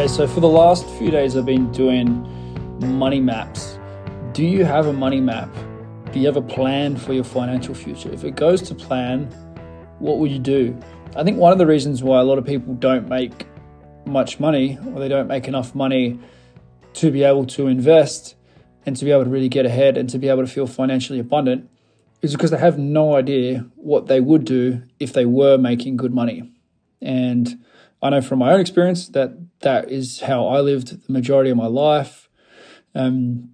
Okay, so for the last few days, I've been doing money maps. Do you have a money map? Do you have a plan for your financial future? If it goes to plan, what would you do? I think one of the reasons why a lot of people don't make much money or they don't make enough money to be able to invest and to be able to really get ahead and to be able to feel financially abundant is because they have no idea what they would do if they were making good money. And I know from my own experience that that is how I lived the majority of my life. Um,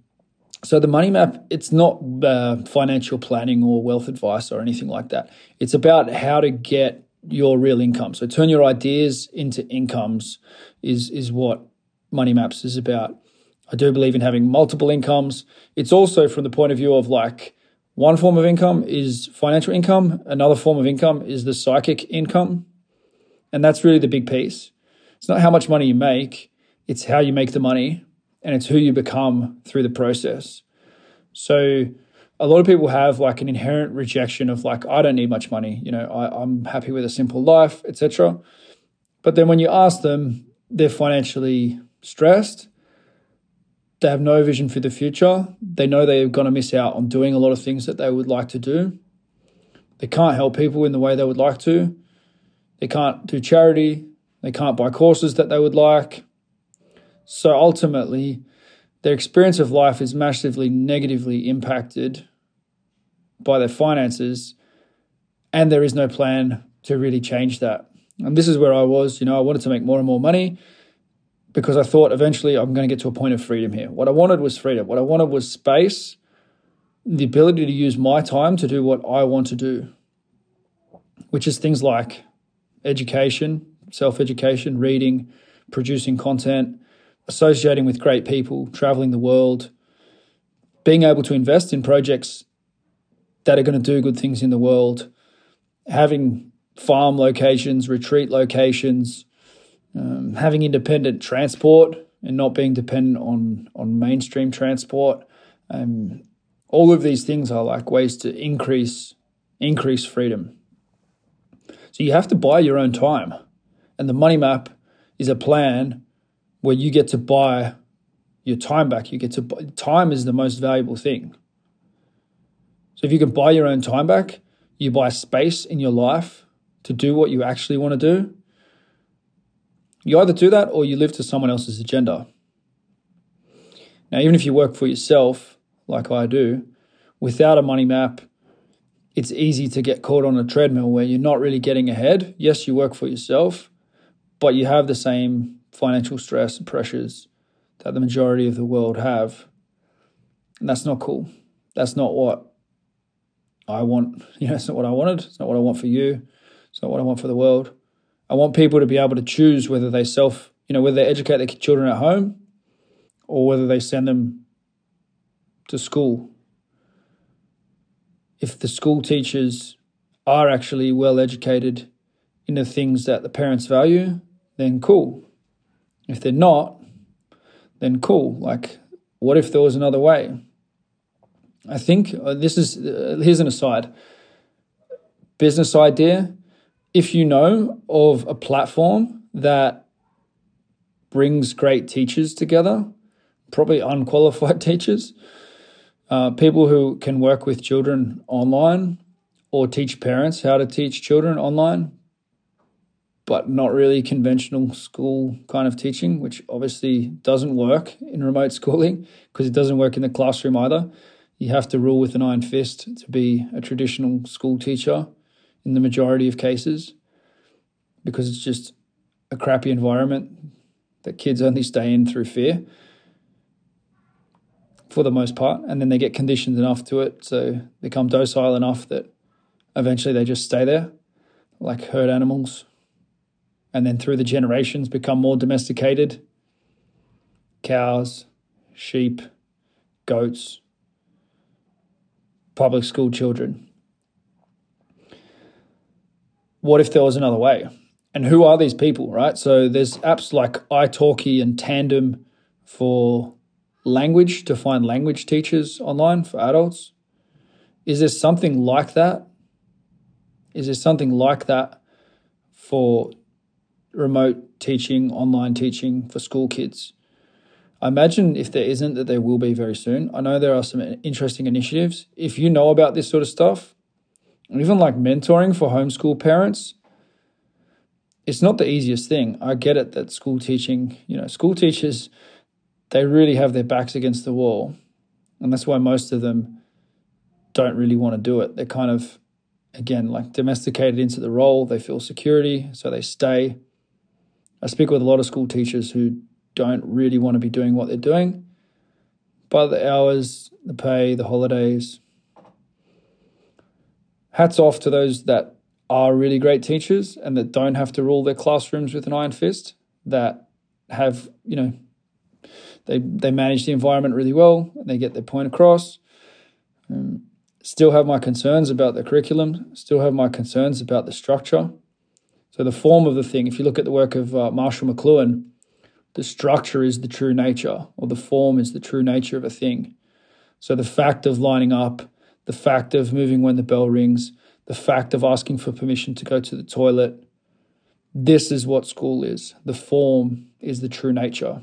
so the money map, it's not uh, financial planning or wealth advice or anything like that. It's about how to get your real income. So turn your ideas into incomes is is what money maps is about. I do believe in having multiple incomes. It's also from the point of view of like one form of income is financial income, another form of income is the psychic income. And that's really the big piece. It's not how much money you make, it's how you make the money and it's who you become through the process. So a lot of people have like an inherent rejection of like, I don't need much money, you know, I, I'm happy with a simple life, etc. But then when you ask them, they're financially stressed. They have no vision for the future. They know they're going to miss out on doing a lot of things that they would like to do. They can't help people in the way they would like to. They can't do charity. They can't buy courses that they would like. So ultimately, their experience of life is massively negatively impacted by their finances, and there is no plan to really change that. And this is where I was, you know, I wanted to make more and more money because I thought eventually I'm going to get to a point of freedom here. What I wanted was freedom. What I wanted was space, the ability to use my time to do what I want to do, which is things like education, self education, reading, producing content, associating with great people, traveling the world, being able to invest in projects that are going to do good things in the world, having farm locations, retreat locations, um, having independent transport and not being dependent on on mainstream transport. Um, all of these things are like ways to increase increase freedom. So you have to buy your own time, and the money map is a plan where you get to buy your time back. You get to buy, time is the most valuable thing. So if you can buy your own time back, you buy space in your life to do what you actually want to do. You either do that or you live to someone else's agenda. Now, even if you work for yourself, like I do, without a money map, it's easy to get caught on a treadmill where you're not really getting ahead. Yes, you work for yourself, but you have the same financial stress and pressures that the majority of the world have. And that's not cool. That's not what I want. You know, it's not what I wanted. It's not what I want for you. It's not what I want for the world. I want people to be able to choose whether they self, you know, whether they educate their children at home or whether they send them to school. If the school teachers are actually well educated in the things that the parents value, then cool. If they're not, then cool. Like, what if there was another way? I think uh, this is uh, here's an aside. Business idea. If you know of a platform that brings great teachers together, probably unqualified teachers, uh, people who can work with children online or teach parents how to teach children online, but not really conventional school kind of teaching, which obviously doesn't work in remote schooling because it doesn't work in the classroom either. You have to rule with an iron fist to be a traditional school teacher in the majority of cases because it's just a crappy environment that kids only stay in through fear for the most part. And then they get conditioned enough to it, so become docile enough that eventually they just stay there like herd animals and then through the generations become more domesticated cows, sheep, goats, public school children. What if there was another way? And who are these people, right? So there's apps like italki and Tandem for language to find language teachers online for adults. Is there something like that? Is there something like that for remote teaching, online teaching for school kids. I imagine if there isn't, that there will be very soon. I know there are some interesting initiatives. If you know about this sort of stuff, even like mentoring for homeschool parents, it's not the easiest thing. I get it that school teaching, you know, school teachers, they really have their backs against the wall. And that's why most of them don't really want to do it. They're kind of, again, like domesticated into the role. They feel security, so they stay. I speak with a lot of school teachers who don't really want to be doing what they're doing. But the hours, the pay, the holidays. Hats off to those that are really great teachers and that don't have to rule their classrooms with an iron fist, that have, you know, they, they manage the environment really well and they get their point across. Um, still have my concerns about the curriculum, still have my concerns about the structure. So, the form of the thing, if you look at the work of uh, Marshall McLuhan, the structure is the true nature, or the form is the true nature of a thing. So the fact of lining up, the fact of moving when the bell rings, the fact of asking for permission to go to the toilet, this is what school is. The form is the true nature.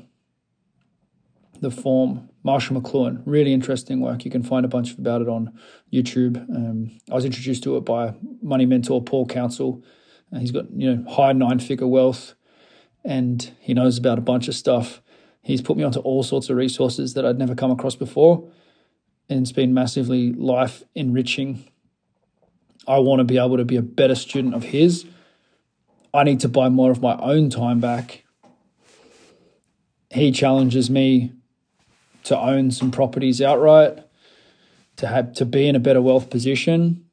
The form, Marshall McLuhan, really interesting work. You can find a bunch about it on YouTube. Um, I was introduced to it by money mentor Paul Council. Uh, he's got you know high nine figure wealth and he knows about a bunch of stuff. He's put me onto all sorts of resources that I'd never come across before, and it's been massively life enriching. I want to be able to be a better student of his. I need to buy more of my own time back. He challenges me to own some properties outright, to have to be in a better wealth position.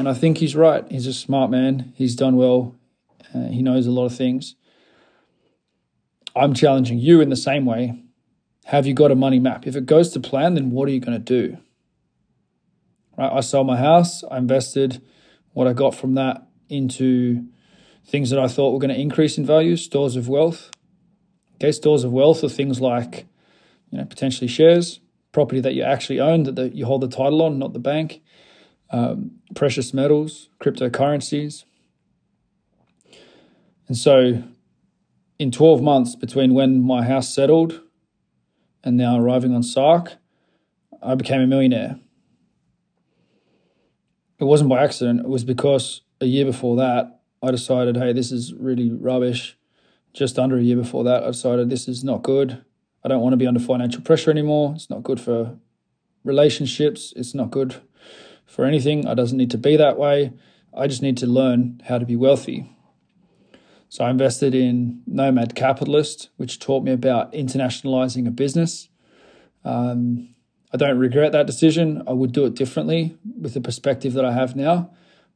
And I think he's right. He's a smart man. He's done well. Uh, he knows a lot of things. I'm challenging you in the same way. Have you got a money map? If it goes to plan, then what are you going to do? Right? I sold my house. I invested what I got from that into things that I thought were going to increase in value, stores of wealth. Okay, stores of wealth are things like, you know, potentially shares, property that you actually own, that you hold the title on, not the bank, um, precious metals, cryptocurrencies. And so in 12 months between when my house settled and now arriving on Sark, I became a millionaire. It wasn't by accident, it was because a year before that, I decided, hey, this is really rubbish. Just under a year before that, I decided this is not good. I don't want to be under financial pressure anymore. It's not good for relationships. It's not good for anything. I doesn't need to be that way. I just need to learn how to be wealthy. So I invested in Nomad Capitalist, which taught me about internationalizing a business. Um, I don't regret that decision. I would do it differently with the perspective that I have now,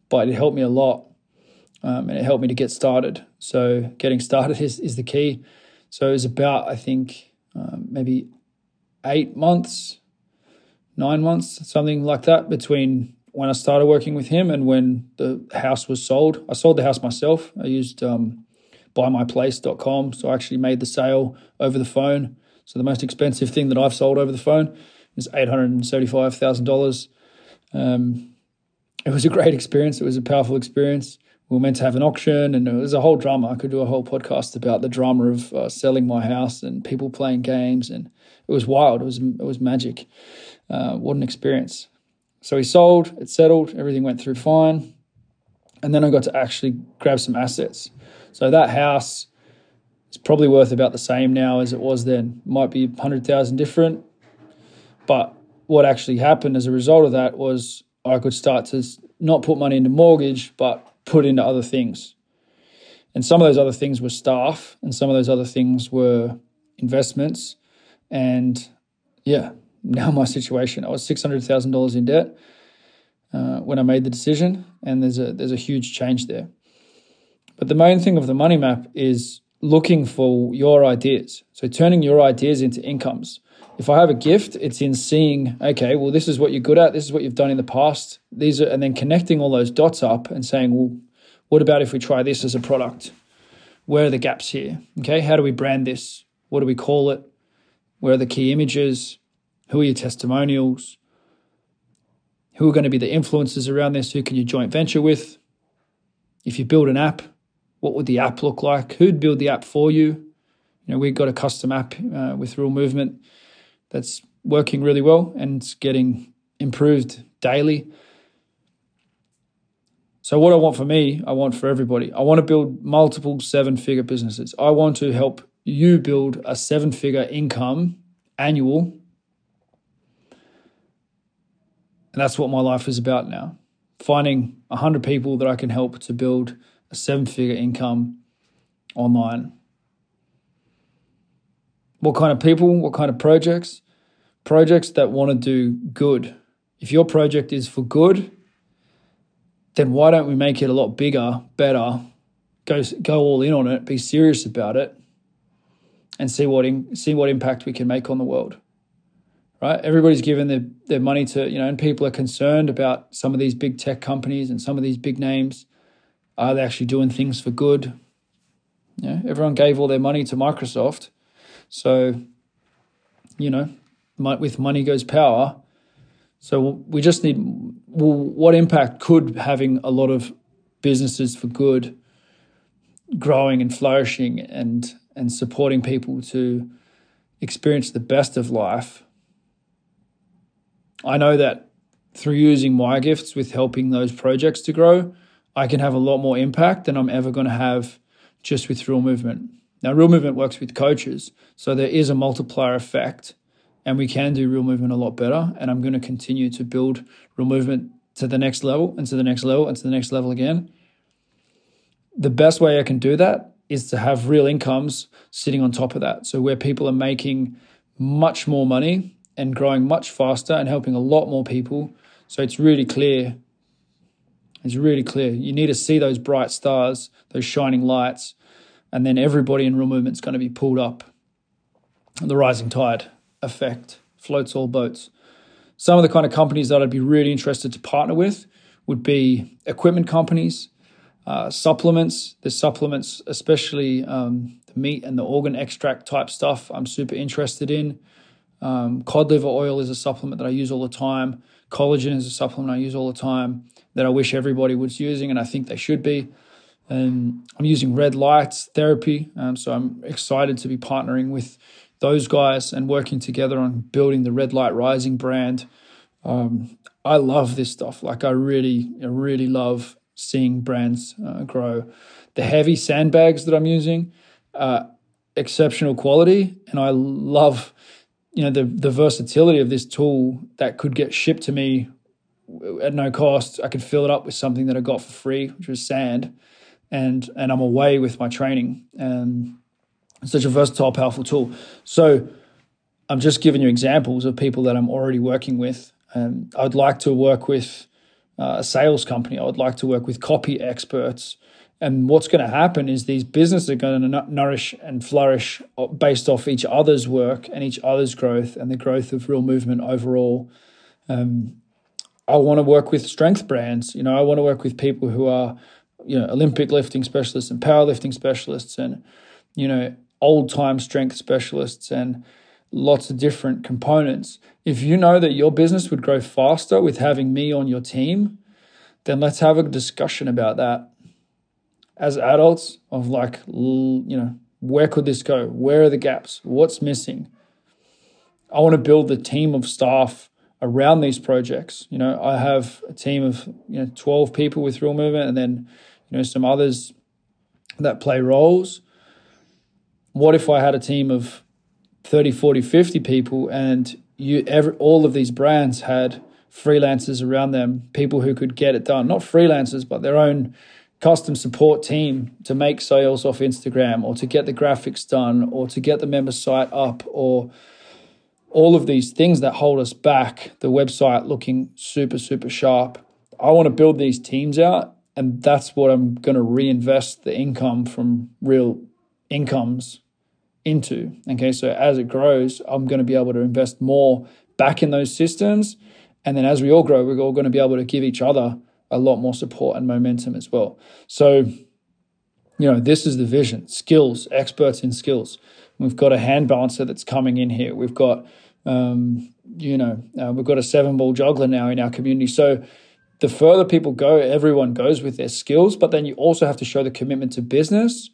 but it helped me a lot um, and it helped me to get started. So getting started is, is the key. So it was about, I think, um, maybe eight months, nine months, something like that between when I started working with him and when the house was sold. I sold the house myself. I used um, buymyplace.com. So I actually made the sale over the phone. So the most expensive thing that I've sold over the phone is $875,000. Um, it was a great experience. It was a powerful experience. We were meant to have an auction, and it was a whole drama. I could do a whole podcast about the drama of uh, selling my house and people playing games, and it was wild. It was it was magic. Uh, what an experience! So he sold. It settled. Everything went through fine, and then I got to actually grab some assets. So that house is probably worth about the same now as it was then. Might be 100,000 different. But what actually happened as a result of that was I could start to not put money into mortgage, but put into other things. And some of those other things were staff, and some of those other things were investments. And yeah, now my situation, I was $600,000 in debt uh, when I made the decision, and there's a, there's a huge change there. But the main thing of the money map is looking for your ideas. So turning your ideas into incomes. If I have a gift, it's in seeing, okay, well, this is what you're good at. This is what you've done in the past. These are, and then connecting all those dots up and saying, well, what about if we try this as a product? Where are the gaps here? Okay, how do we brand this? What do we call it? Where are the key images? Who are your testimonials? Who are going to be the influencers around this? Who can you joint venture with? If you build an app, What would the app look like? Who'd build the app for you? You know, we've got a custom app uh, with Real Movement that's working really well and it's getting improved daily. So, what I want for me, I want for everybody. I want to build multiple seven figure businesses. I want to help you build a seven figure income annual. And that's what my life is about now. Finding 100 people that I can help to build a seven figure income online. What kind of people? What kind of projects? Projects that want to do good. If your project is for good, then why don't we make it a lot bigger, better, go go all in on it, be serious about it, and see what in, see what impact we can make on the world. Right? Everybody's given their, their money to, you know, and people are concerned about some of these big tech companies and some of these big names. Are they actually doing things for good? Everyone gave all their money to Microsoft. So, you know, with money goes power. So we just need well, what impact could having a lot of businesses for good growing and flourishing and and supporting people to experience the best of life. I know that through using my gifts with helping those projects to grow, I can have a lot more impact than I'm ever going to have just with Real Movement. Now, Real Movement works with coaches, so there is a multiplier effect, and we can do Real Movement a lot better. And I'm going to continue to build Real Movement to the next level and to the next level and to the next level again. The best way I can do that is to have real incomes sitting on top of that. So where people are making much more money and growing much faster and helping a lot more people. So it's really clear. It's really clear. You need to see those bright stars, those shining lights, and then everybody in real movement is going to be pulled up. The rising tide effect floats all boats. Some of the kind of companies that I'd be really interested to partner with would be equipment companies, uh, supplements. The supplements, especially um, the meat and the organ extract type stuff, I'm super interested in. Um, cod liver oil is a supplement that I use all the time. Collagen is a supplement I use all the time that I wish everybody was using, and I think they should be. And I'm using red lights therapy, um, so I'm excited to be partnering with those guys and working together on building the Red Light Rising brand. Um, I love this stuff. Like I really, I really love seeing brands uh, grow. The heavy sandbags that I'm using, uh, exceptional quality, and I love, you know, the the versatility of this tool that could get shipped to me at no cost. I could fill it up with something that I got for free, which was sand, and and I'm away with my training. And it's such a versatile, powerful tool. So I'm just giving you examples of people that I'm already working with. And I'd like to work with uh, a sales company. I would like to work with copy experts. And what's going to happen is these businesses are going to nourish and flourish based off each other's work and each other's growth and the growth of real movement overall. Um, I want to work with strength brands. You know, I want to work with people who are, you know, Olympic lifting specialists and powerlifting specialists and, you know, old time strength specialists and lots of different components. If you know that your business would grow faster with having me on your team, then let's have a discussion about that as adults of like, you know, where could this go? Where are the gaps? What's missing? I want to build the team of staff around these projects. You know, I have a team of, you know, 12 people with Real Movement and then, you know, some others that play roles. What if I had a team of 30, 40, 50 people, and you every, all of these brands had freelancers around them, people who could get it done, not freelancers, but their own custom support team to make sales off Instagram or to get the graphics done or to get the member site up or all of these things that hold us back, the website looking super, super sharp. I want to build these teams out, and that's what I'm going to reinvest the income from real incomes into. Okay, so as it grows, I'm going to be able to invest more back in those systems. And then as we all grow, we're all going to be able to give each other a lot more support and momentum as well. So, you know, this is the vision skills, experts in skills. We've got a hand balancer that's coming in here. We've got, um, you know, uh, we've got a seven ball juggler now in our community. So, the further people go, everyone goes with their skills, but then you also have to show the commitment to business.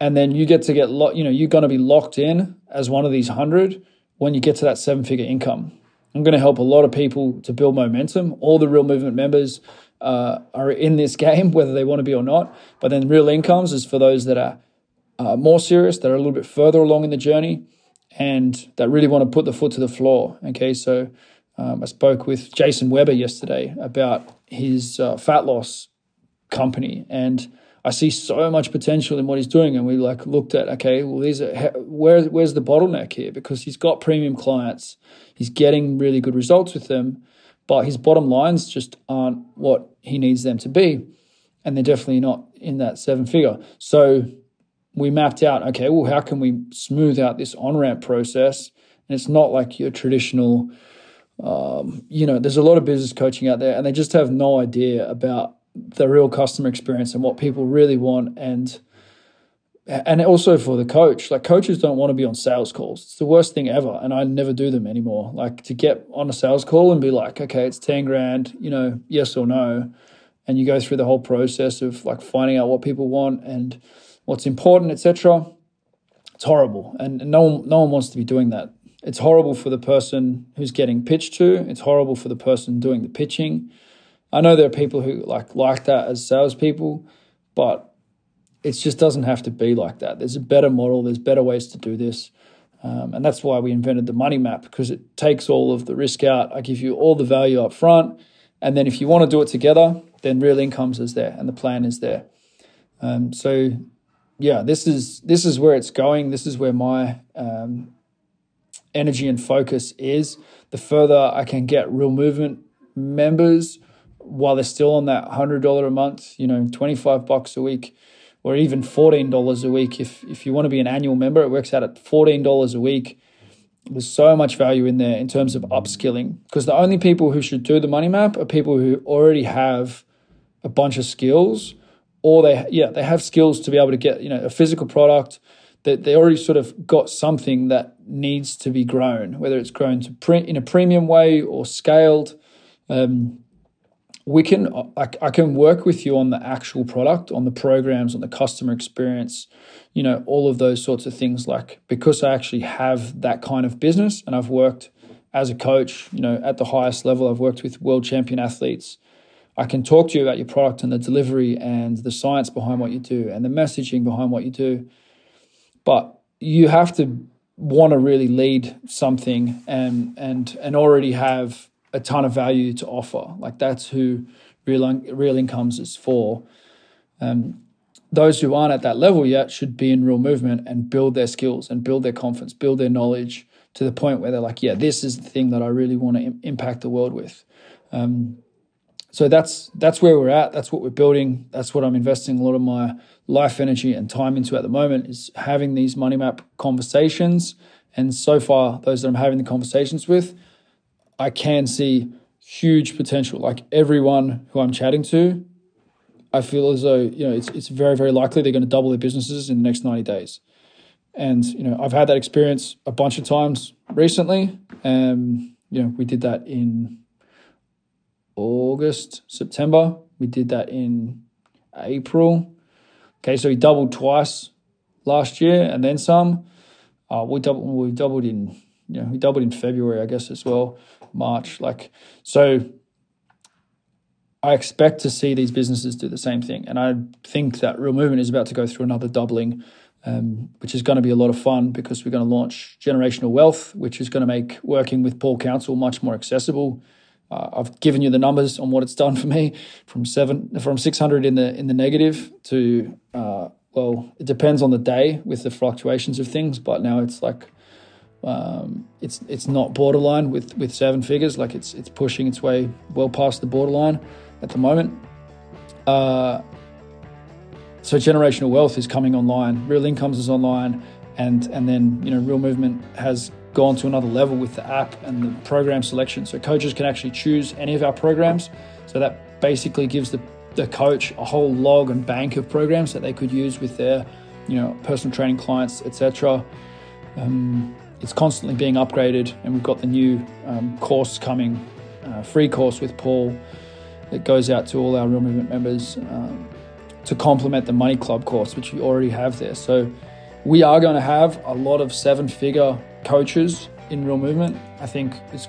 And then you get to get, lo- you know, you're going to be locked in as one of these hundred when you get to that seven figure income. I'm going to help a lot of people to build momentum. All the real movement members uh, are in this game, whether they want to be or not. But then real incomes is for those that are uh, more serious, that are a little bit further along in the journey, and that really want to put the foot to the floor. Okay, so um, I spoke with Jason Weber yesterday about his uh, fat loss company, and I see so much potential in what he's doing. And we like looked at okay, well, these are where where's the bottleneck here? Because he's got premium clients, he's getting really good results with them, but his bottom lines just aren't what he needs them to be, and they're definitely not in that seven figure. So we mapped out okay, well, how can we smooth out this on ramp process? And it's not like your traditional. Um, you know, there's a lot of business coaching out there, and they just have no idea about the real customer experience and what people really want and and also for the coach. Like coaches don't want to be on sales calls. It's the worst thing ever and i never do them anymore. Like to get on a sales call and be like okay it's 10 grand you know yes or no and you go through the whole process of like finding out what people want and what's important etc it's horrible. And no one, no one wants to be doing that. It's horrible for the person who's getting pitched to. It's horrible for the person doing the pitching I know there are people who like like that as salespeople, but it just doesn't have to be like that. There's a better model. There's better ways to do this, um, and that's why we invented the money map because it takes all of the risk out. I give you all the value up front, and then if you want to do it together, then real incomes is there and the plan is there. Um, so, yeah, this is this is where it's going. This is where my um, energy and focus is. The further I can get real movement members while they're still on that hundred dollar a month, you know, twenty five bucks a week, or even fourteen dollars a week. If if you want to be an annual member, it works out at fourteen dollars a week. There's so much value in there in terms of upskilling because the only people who should do the money map are people who already have a bunch of skills, or they yeah they have skills to be able to get you know a physical product that they already sort of got something that needs to be grown, whether it's grown to print in a premium way or scaled. Um, we can I, I, can work with you on the actual product on the programs on the customer experience you know all of those sorts of things like because i actually have that kind of business and i've worked as a coach you know at the highest level i've worked with world champion athletes i can talk to you about your product and the delivery and the science behind what you do and the messaging behind what you do. But you have to want to really lead something and and and already have a ton of value to offer. Like that's who real real incomes is for. Um, those who aren't at that level yet should be in real movement and build their skills and build their confidence, build their knowledge to the point where they're like, yeah, this is the thing that I really want to Im- impact the world with. Um, so that's that's where we're at. That's what we're building. That's what I'm investing a lot of my life energy and time into at the moment is having these money map conversations. And so far, those that I'm having the conversations with I can see huge potential. Like everyone who I'm chatting to, I feel as though you know it's it's very very likely they're going to double their businesses in the next 90 days. And you know I've had that experience a bunch of times recently. Um, you know we did that in August, September. We did that in April. Okay, so we doubled twice last year and then some. Uh, we doubled we doubled in you know we doubled in February I guess as well. March. Like, so I expect to see these businesses do the same thing. And I think that Real Movement is about to go through another doubling, um, which is going to be a lot of fun because we're going to launch Generational Wealth, which is going to make working with Paul Council much more accessible. Uh, I've given you the numbers on what it's done for me from seven from 600 in the in the negative to uh, well, it depends on the day with the fluctuations of things, but now it's like um, it's it's not borderline with with seven figures. Like it's it's pushing its way well past the borderline at the moment. Uh, so generational wealth is coming online. Real incomes is online, and and then you know real movement has gone to another level with the app and the program selection. So coaches can actually choose any of our programs. So that basically gives the the coach a whole log and bank of programs that they could use with their you know personal training clients, etc. Um, it's constantly being upgraded, and we've got the new um, course coming, uh, free course with Paul that goes out to all our Real Movement members um, to complement the Money Club course, which we already have there. So we are going to have a lot of seven-figure coaches in Real Movement. I think it's,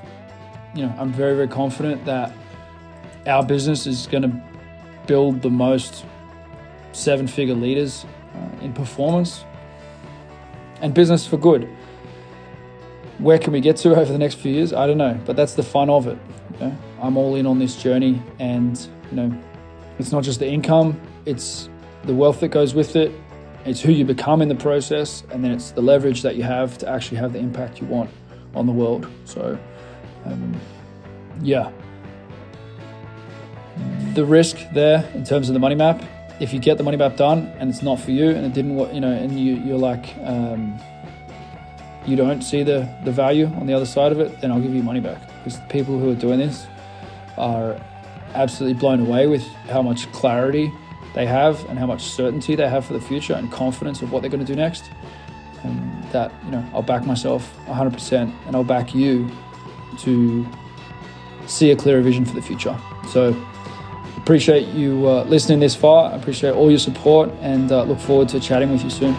you know, I'm very very confident that our business is going to build the most seven-figure leaders uh, in performance and business for good. Where can we get to over the next few years? I don't know, but that's the fun of it. You know? I'm all in on this journey, and you know, it's not just the income; it's the wealth that goes with it. It's who you become in the process, and then it's the leverage that you have to actually have the impact you want on the world. So, um, yeah, the risk there in terms of the money map. If you get the money map done and it's not for you, and it didn't, you know, and you you're like. Um, you don't see the, the value on the other side of it, then I'll give you money back. Because the people who are doing this are absolutely blown away with how much clarity they have and how much certainty they have for the future and confidence of what they're going to do next. And that, you know, I'll back myself 100% and I'll back you to see a clearer vision for the future. So, appreciate you uh, listening this far. I appreciate all your support and uh, look forward to chatting with you soon.